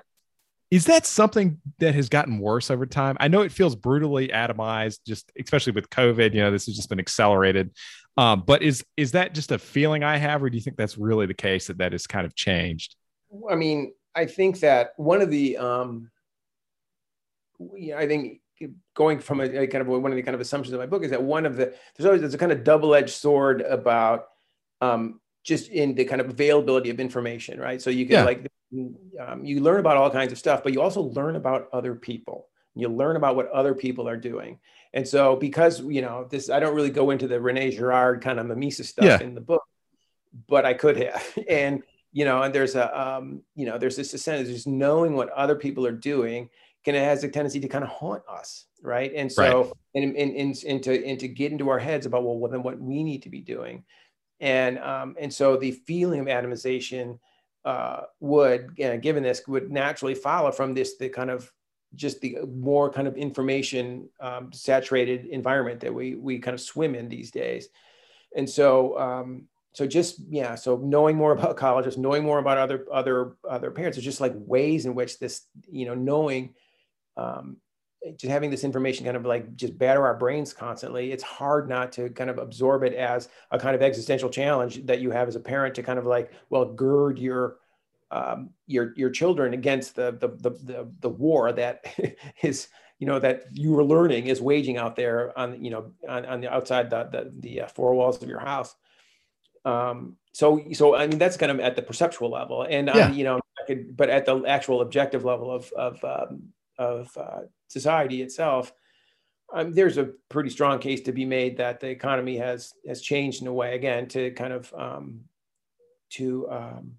is that something that has gotten worse over time? I know it feels brutally atomized, just especially with COVID. You know, this has just been accelerated. Um, but is is that just a feeling I have, or do you think that's really the case that that has kind of changed? I mean, I think that one of the, um, I think going from a, a, kind of one of the kind of assumptions of my book is that one of the there's always there's a kind of double edged sword about um, just in the kind of availability of information, right? So you can yeah. like um, you learn about all kinds of stuff, but you also learn about other people. You learn about what other people are doing. And so because, you know, this, I don't really go into the Rene Girard kind of mimesis stuff yeah. in the book, but I could have. And, you know, and there's a, um, you know, there's this sense just knowing what other people are doing can, it has a tendency to kind of haunt us. Right. And so, right. And, and, and, and, to, and to get into our heads about, well, well, then what we need to be doing. And, um, and so the feeling of atomization, uh, would, uh, given this, would naturally follow from this the kind of just the more kind of information um, saturated environment that we we kind of swim in these days. And so um, so just yeah, so knowing more about colleges, knowing more about other other other parents, is just like ways in which this you know knowing. Um, just having this information kind of like just batter our brains constantly it's hard not to kind of absorb it as a kind of existential challenge that you have as a parent to kind of like well gird your um, your your children against the the the the, the war that is you know that you were learning is waging out there on you know on, on the outside the the, the uh, four walls of your house. Um, so so i mean that's kind of at the perceptual level and um, you know could, but at the actual objective level of of um, of uh, society itself um, there's a pretty strong case to be made that the economy has has changed in a way again to kind of um, to um,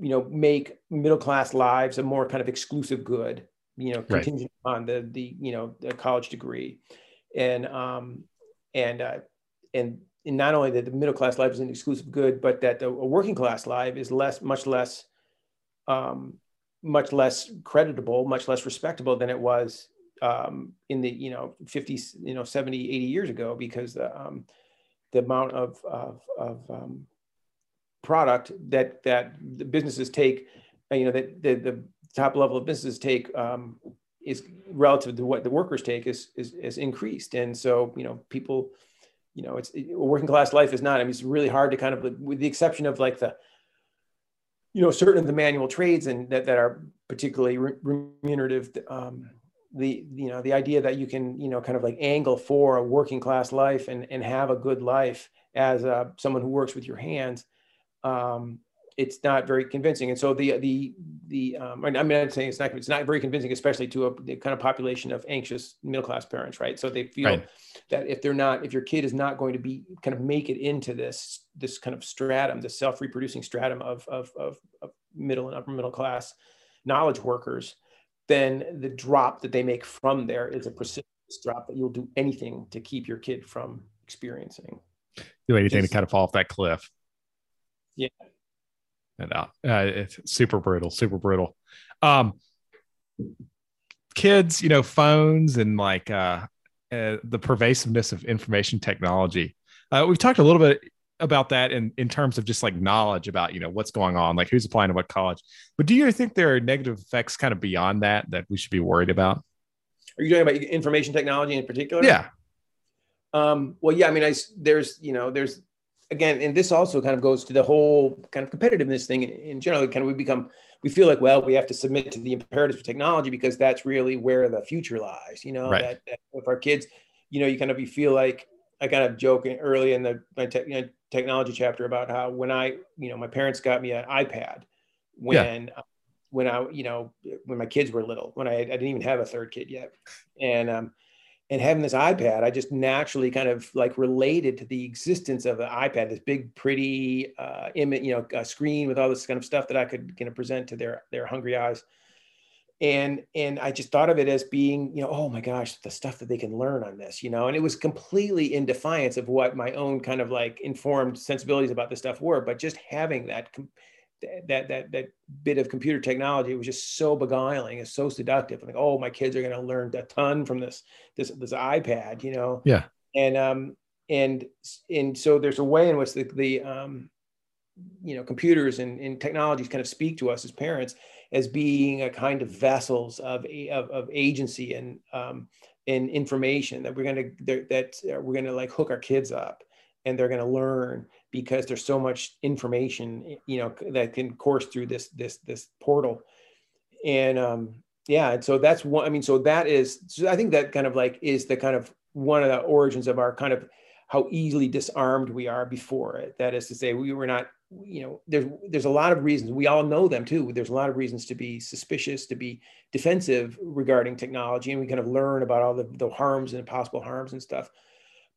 you know make middle class lives a more kind of exclusive good you know contingent right. on the the you know the college degree and um and uh and, and not only that the middle class life is an exclusive good but that the, a working class life is less much less um much less creditable much less respectable than it was um in the you know 50, you know 70 80 years ago because the um the amount of of, of um, product that that the businesses take, uh, you know, that the, the top level of businesses take um, is relative to what the workers take is, is is increased, and so you know people, you know, it's it, working class life is not. I mean, it's really hard to kind of, with the exception of like the, you know, certain of the manual trades and that that are particularly remunerative. Um, the you know the idea that you can you know kind of like angle for a working class life and and have a good life as uh, someone who works with your hands um, it's not very convincing. And so the the the um, I'm not saying it's not it's not very convincing, especially to a the kind of population of anxious middle class parents, right? So they feel right. that if they're not if your kid is not going to be kind of make it into this this kind of stratum, the self reproducing stratum of, of of of middle and upper middle class knowledge workers, then the drop that they make from there is a precipitous drop that you'll do anything to keep your kid from experiencing. Do anything Just, to kind of fall off that cliff. Yeah. And uh, uh, it's super brutal, super brutal. Um, kids, you know, phones and like uh, uh, the pervasiveness of information technology. Uh, we've talked a little bit about that in, in terms of just like knowledge about, you know, what's going on, like who's applying to what college. But do you think there are negative effects kind of beyond that that we should be worried about? Are you talking about information technology in particular? Yeah. Um, well, yeah, I mean, I, there's, you know, there's again, and this also kind of goes to the whole kind of competitiveness thing in general. Kind of we become, we feel like, well, we have to submit to the imperatives of technology because that's really where the future lies. You know, right. that, that if our kids, you know, you kind of you feel like I kind of joke early in the my te- you know, technology chapter about how when I, you know, my parents got me an iPad when. Yeah. When I, you know, when my kids were little, when I, I didn't even have a third kid yet, and um, and having this iPad, I just naturally kind of like related to the existence of the iPad, this big, pretty uh, image, you know, screen with all this kind of stuff that I could kind of present to their their hungry eyes. And and I just thought of it as being, you know, oh my gosh, the stuff that they can learn on this, you know, and it was completely in defiance of what my own kind of like informed sensibilities about this stuff were. But just having that that that that bit of computer technology was just so beguiling and so seductive. I'm like, oh, my kids are going to learn a ton from this this this iPad, you know. Yeah. And um and and so there's a way in which the the um you know computers and, and technologies kind of speak to us as parents as being a kind of vessels of of, of agency and um and information that we're going to that we're going to like hook our kids up and they're going to learn because there's so much information you know that can course through this this this portal. And um yeah and so that's one i mean so that is so i think that kind of like is the kind of one of the origins of our kind of how easily disarmed we are before it. That is to say we were not you know there's there's a lot of reasons. We all know them too. There's a lot of reasons to be suspicious to be defensive regarding technology and we kind of learn about all the, the harms and possible harms and stuff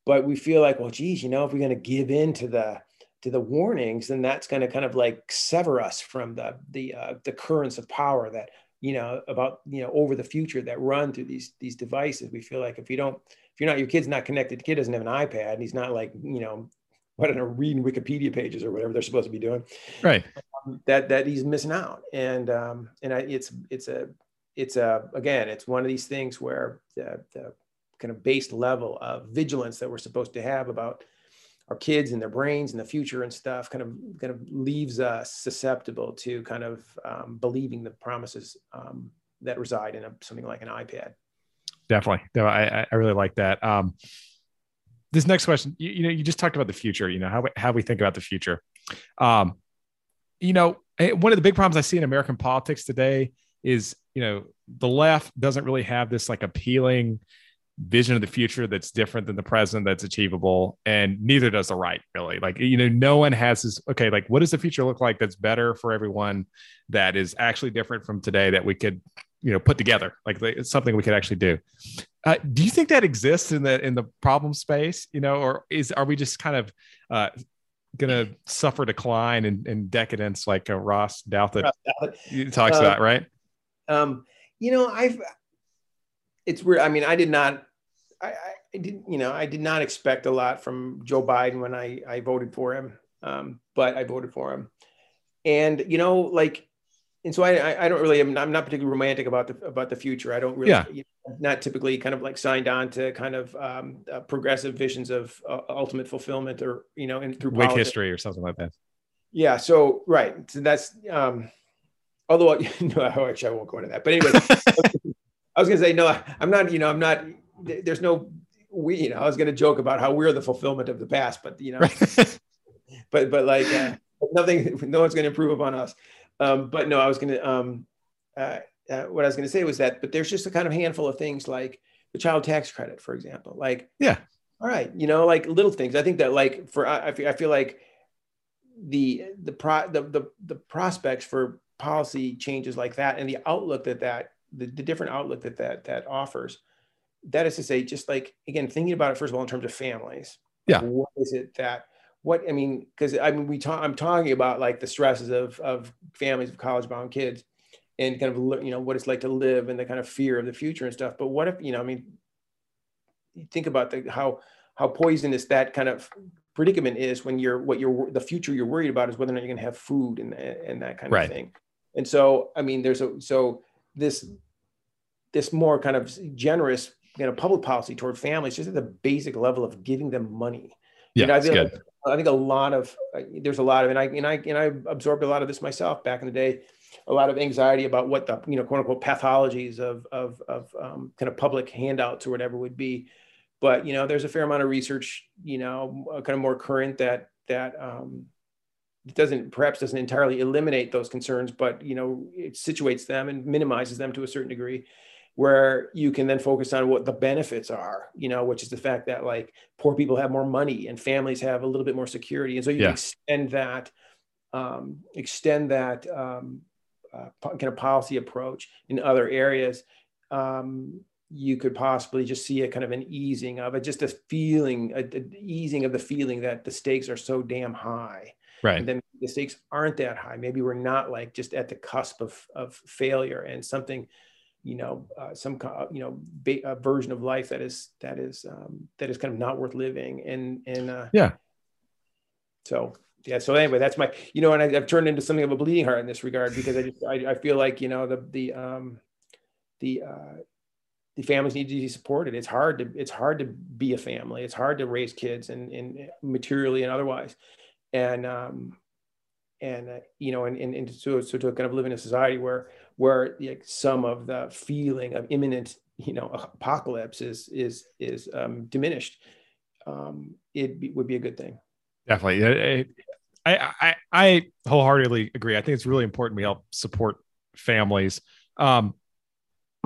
but we feel like well geez you know if we're going to give in to the to the warnings then that's going to kind of like sever us from the the uh, the currents of power that you know about you know over the future that run through these these devices we feel like if you don't if you're not your kid's not connected the kid doesn't have an ipad and he's not like you know what I don't know, reading Wikipedia pages or whatever they're supposed to be doing. Right. Um, that that he's missing out, and um, and I, it's it's a it's a again it's one of these things where the, the kind of base level of vigilance that we're supposed to have about our kids and their brains and the future and stuff kind of kind of leaves us susceptible to kind of um, believing the promises um, that reside in a, something like an iPad. Definitely, no, I I really like that. Um, this next question, you, you, know, you just talked about the future. You know how how we think about the future. Um, you know, eh, one of the big problems I see in American politics today is you know the left doesn't really have this like appealing vision of the future that's different than the present that's achievable and neither does the right really. Like you know no one has this okay like what does the future look like that's better for everyone that is actually different from today that we could you know put together? Like it's something we could actually do. Uh, do you think that exists in the in the problem space you know or is are we just kind of uh gonna suffer decline and, and decadence like uh, ross douthat talks uh, about right? um you know i've it's weird i mean i did not I, I did, you know, I did not expect a lot from Joe Biden when I, I voted for him, um, but I voted for him. And, you know, like, and so I, I don't really, I'm not, particularly romantic about the, about the future. I don't really, yeah. you know, not typically kind of like signed on to kind of um, uh, progressive visions of uh, ultimate fulfillment or, you know, and through Whig history or something like that. Yeah. So, right. So that's, um, although, no, actually I won't go into that, but anyway, I was going to say, no, I'm not, you know, I'm not, there's no we you know i was going to joke about how we're the fulfillment of the past but you know. But but like uh, nothing no one's going to improve upon us. Um, but no i was going to um, uh, uh, what i was going to say was that but there's just a kind of handful of things like the child tax credit for example like yeah. all right you know like little things. I think that like for i, I feel, I feel like the the pro the, the the prospects for policy changes like that and the outlook that that the, the different outlook that that that offers that is to say, just like again, thinking about it first of all in terms of families. Yeah. What is it that what I mean? Because I mean, we talk. I'm talking about like the stresses of of families of college bound kids, and kind of you know what it's like to live and the kind of fear of the future and stuff. But what if you know? I mean, think about the how how poisonous that kind of predicament is when you're what you're the future you're worried about is whether or not you're going to have food and and that kind right. of thing. And so, I mean, there's a so this this more kind of generous you know public policy toward families just at the basic level of giving them money. Yeah you know, I, think, good. I think a lot of uh, there's a lot of and I and I and I absorbed a lot of this myself back in the day a lot of anxiety about what the you know quote unquote pathologies of of of um, kind of public handouts or whatever would be. But you know there's a fair amount of research you know uh, kind of more current that that um, doesn't perhaps doesn't entirely eliminate those concerns but you know it situates them and minimizes them to a certain degree where you can then focus on what the benefits are, you know, which is the fact that like poor people have more money and families have a little bit more security. And so you yeah. extend that, um, extend that um, uh, kind of policy approach in other areas. Um, you could possibly just see a kind of an easing of it, just a feeling, a, a easing of the feeling that the stakes are so damn high. Right. And then the stakes aren't that high. Maybe we're not like just at the cusp of, of failure and something, you know, uh, some, you know, ba- version of life that is, that is, um, that is kind of not worth living. And, and, uh, yeah. So, yeah. So anyway, that's my, you know, and I, have turned into something of a bleeding heart in this regard because I just, I, I feel like, you know, the, the, um, the, uh, the families need to be supported. It's hard to it's hard to be a family. It's hard to raise kids and, and materially and otherwise. And um, and uh, you know, and, and, and so, so to kind of live in a society where where like some of the feeling of imminent you know apocalypse is is is um, diminished, um, it be, would be a good thing. Definitely, I, I I wholeheartedly agree. I think it's really important we help support families. Um,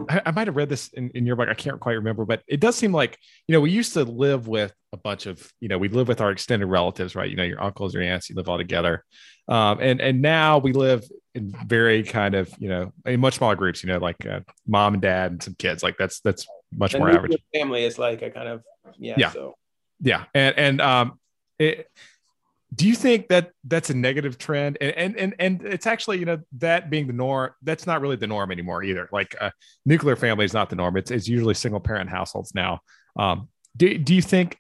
I, I might have read this in, in your book. I can't quite remember, but it does seem like, you know, we used to live with a bunch of, you know, we live with our extended relatives, right? You know, your uncles, your aunts, you live all together. Um, and, and now we live in very kind of, you know, in much smaller groups, you know, like uh, mom and dad and some kids, like that's, that's much more average. Family is like a kind of, yeah. Yeah. So. Yeah. And, and, um, it, do you think that that's a negative trend? And, and and and it's actually you know that being the norm that's not really the norm anymore either. Like uh, nuclear family is not the norm. It's, it's usually single parent households now. Um, do, do you think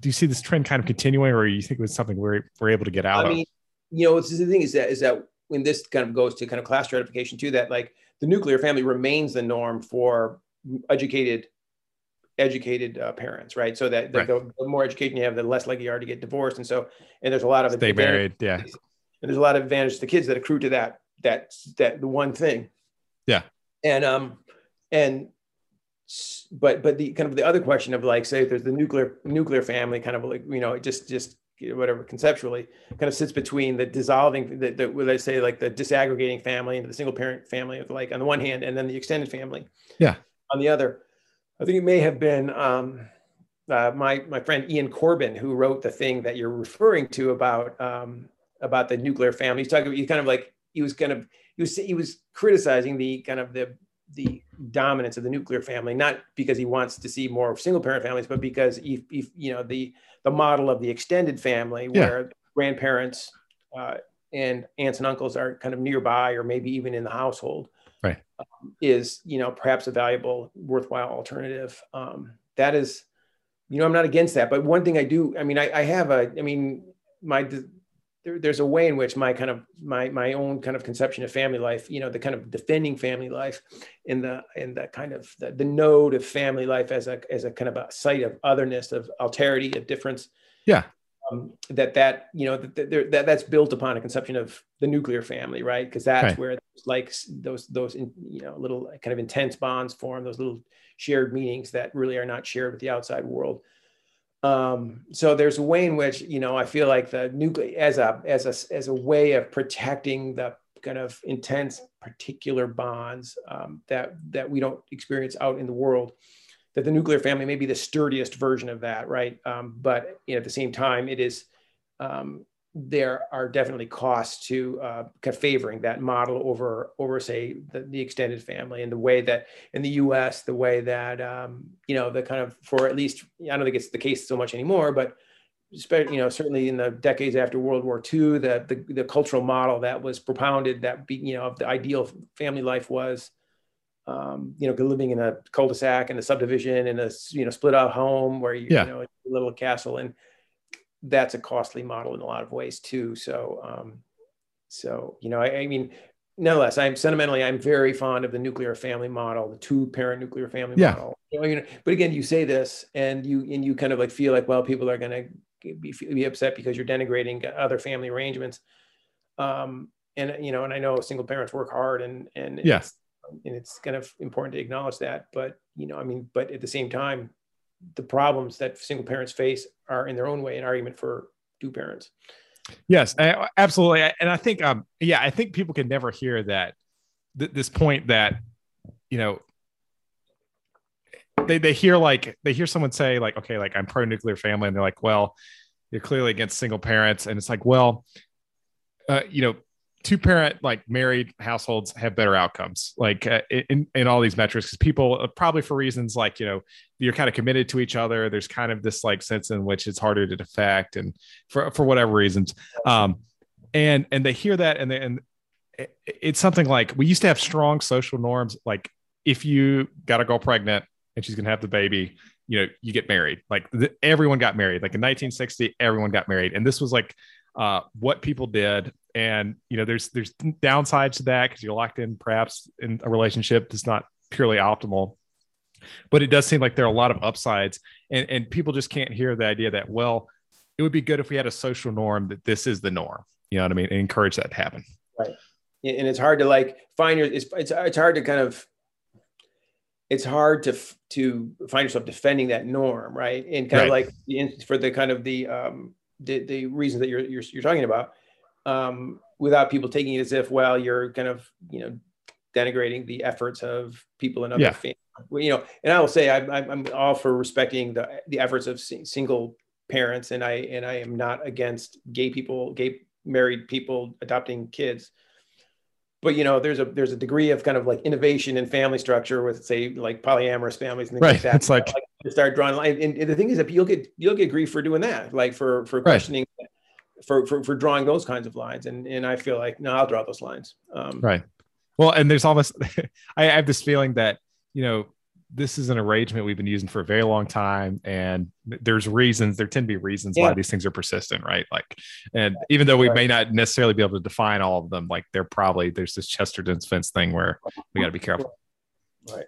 do you see this trend kind of continuing or you think it was something we're, we're able to get out I of? mean, you know the thing is that is that when this kind of goes to kind of class stratification too that like the nuclear family remains the norm for educated educated uh, parents, right? So that the, right. the, the, more education you have, the less likely you are to get divorced. And so, and there's a lot of stay married, yeah. And there's a lot of advantage to the kids that accrue to that that that the one thing. Yeah. And um, and but but the kind of the other question of like say there's the nuclear nuclear family kind of like you know just just whatever conceptually kind of sits between the dissolving the, the I say like the disaggregating family into the single parent family of like on the one hand and then the extended family yeah on the other I think it may have been um, uh, my my friend Ian Corbin who wrote the thing that you're referring to about um, about the nuclear family. He's talking about he kind of like he was kind of he was he was criticizing the kind of the the dominance of the nuclear family, not because he wants to see more single parent families, but because he, he you know the the model of the extended family where yeah. grandparents uh, and aunts and uncles are kind of nearby or maybe even in the household is you know perhaps a valuable worthwhile alternative. Um, that is you know i'm not against that but one thing i do i mean i, I have a i mean my there, there's a way in which my kind of my my own kind of conception of family life you know the kind of defending family life in the in the kind of the, the node of family life as a as a kind of a site of otherness of alterity of difference. Yeah um, that that you know that, that that's built upon a conception of the nuclear family, right? Because that's right. where like those those you know little kind of intense bonds form, those little shared meanings that really are not shared with the outside world. Um, so there's a way in which you know I feel like the nuclear as a as a as a way of protecting the kind of intense particular bonds um, that that we don't experience out in the world that the nuclear family may be the sturdiest version of that, right? Um, but you know, at the same time, it is um, there are definitely costs to uh, favoring that model over over say the, the, extended family and the way that in the U.S. the way that um, you know the kind of for at least I don't think it's the case so much anymore, but you know certainly in the decades after World War II, the the, the cultural model that was propounded that be, you know of the ideal family life was um, you know, living in a cul-de-sac in a subdivision in a you know split out home where you, yeah. you know a little castle, and that's a costly model in a lot of ways too. So, um, so you know, I, I mean, nonetheless, I'm sentimentally, I'm very fond of the nuclear family model, the two-parent nuclear family yeah. model. You know, you know, but again, you say this, and you and you kind of like feel like, well, people are going to be, be upset because you're denigrating other family arrangements. Um, and you know, and I know single parents work hard, and and yes, and it's kind of important to acknowledge that. But you know, I mean, but at the same time, the problems that single parents face are in their own way an argument for two parents. Yes, absolutely, and I think, um, yeah, I think people can never hear that th- this point that you know they they hear like they hear someone say like, okay, like I'm pro nuclear family, and they're like, well, you're clearly against single parents, and it's like, well, uh, you know, two parent like married households have better outcomes like uh, in, in all these metrics because people uh, probably for reasons like you know you're kind of committed to each other there's kind of this like sense in which it's harder to defect and for for whatever reasons. Um and and they hear that and they, and it's something like we used to have strong social norms like if you got a girl pregnant and she's gonna have the baby you know you get married. Like everyone got married. Like in 1960 everyone got married. And this was like uh, what people did and you know there's there's downsides to that because you're locked in perhaps in a relationship that's not purely optimal. But it does seem like there are a lot of upsides and and people just can't hear the idea that well it would be good if we had a social norm that this is the norm. You know what i mean? And encourage that to happen. Right. And it's hard to like find your it's it's, it's hard to kind of it's hard to to find yourself defending that norm right? And kind right. of like the, for the kind of the um the, the reasons that you're, you're you're talking about um, without people taking it as if, well, you're kind of, you know, denigrating the efforts of people in other yeah. families. You know, and I will say I'm, I'm all for respecting the the efforts of single parents, and I and I am not against gay people, gay married people adopting kids. But you know, there's a there's a degree of kind of like innovation in family structure with say like polyamorous families and things right. like that. It's like, like start drawing line. And, and, the thing is that you'll get you'll get grief for doing that, like for for questioning right for, for, for drawing those kinds of lines. And, and I feel like, no, I'll draw those lines. Um, right. Well, and there's almost, I have this feeling that, you know, this is an arrangement we've been using for a very long time and there's reasons there tend to be reasons yeah. why these things are persistent right like and even though we right. may not necessarily be able to define all of them like they're probably there's this chesterton's fence thing where we got to be careful right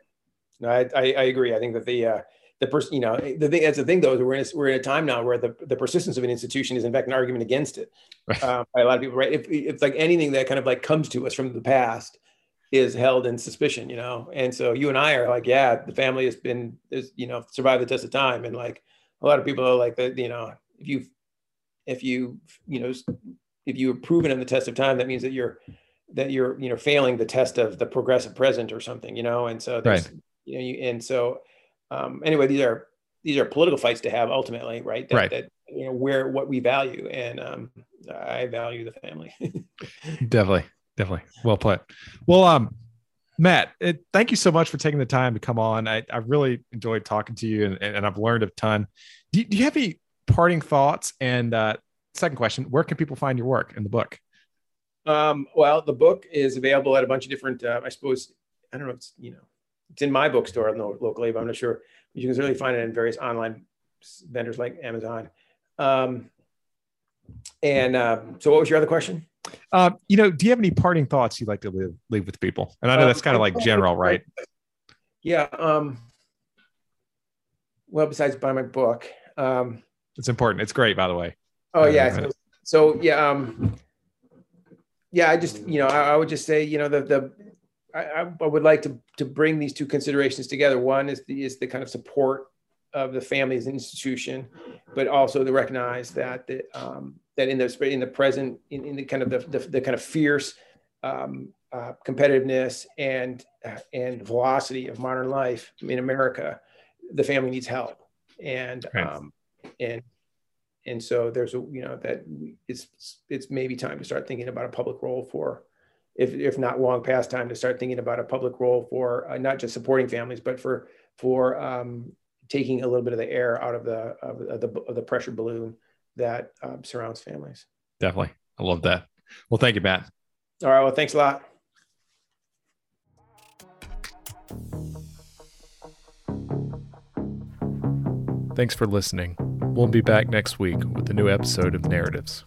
no I, I, I agree i think that the uh the person, you know, the thing that's the thing though is we're in a, we're in a time now where the, the persistence of an institution is in fact an argument against it um, by a lot of people, right? If it's like anything that kind of like comes to us from the past is held in suspicion, you know, and so you and I are like, yeah, the family has been, is you know, survived the test of time, and like a lot of people are like that, you know, if you, if you, you know, if you are proven in the test of time, that means that you're that you're you know failing the test of the progressive present or something, you know, and so there's, right. you know, you, and so um, anyway, these are these are political fights to have ultimately, right? That, right. That you know where what we value, and um, I value the family. definitely, definitely, well put. Well, um, Matt, it, thank you so much for taking the time to come on. I, I really enjoyed talking to you, and, and I've learned a ton. Do you, do you have any parting thoughts? And uh, second question: Where can people find your work in the book? Um, well, the book is available at a bunch of different. Uh, I suppose I don't know. It's you know it's in my bookstore locally, but I'm not sure. You can certainly find it in various online vendors like Amazon. Um, and uh, so, what was your other question? Uh, you know, do you have any parting thoughts you'd like to leave, leave with people? And I know uh, that's kind of like general, right? Yeah. Um, well, besides buy my book, um, it's important. It's great, by the way. Oh yeah. So, so yeah. Um, yeah. I just, you know, I, I would just say, you know, the the I, I, would like to to bring these two considerations together. One is the is the kind of support of the family as an institution, but also to recognize that the, um, that in the in the present in, in the kind of the, the, the kind of fierce um, uh, competitiveness and uh, and velocity of modern life in America, the family needs help, and right. um, and and so there's a you know that it's it's maybe time to start thinking about a public role for if, if not long past time to start thinking about a public role for uh, not just supporting families, but for for um, taking a little bit of the air out of the of, of the, of the pressure balloon that um, surrounds families. Definitely, I love that. Well, thank you, Matt. All right. Well, thanks a lot. Thanks for listening. We'll be back next week with a new episode of Narratives.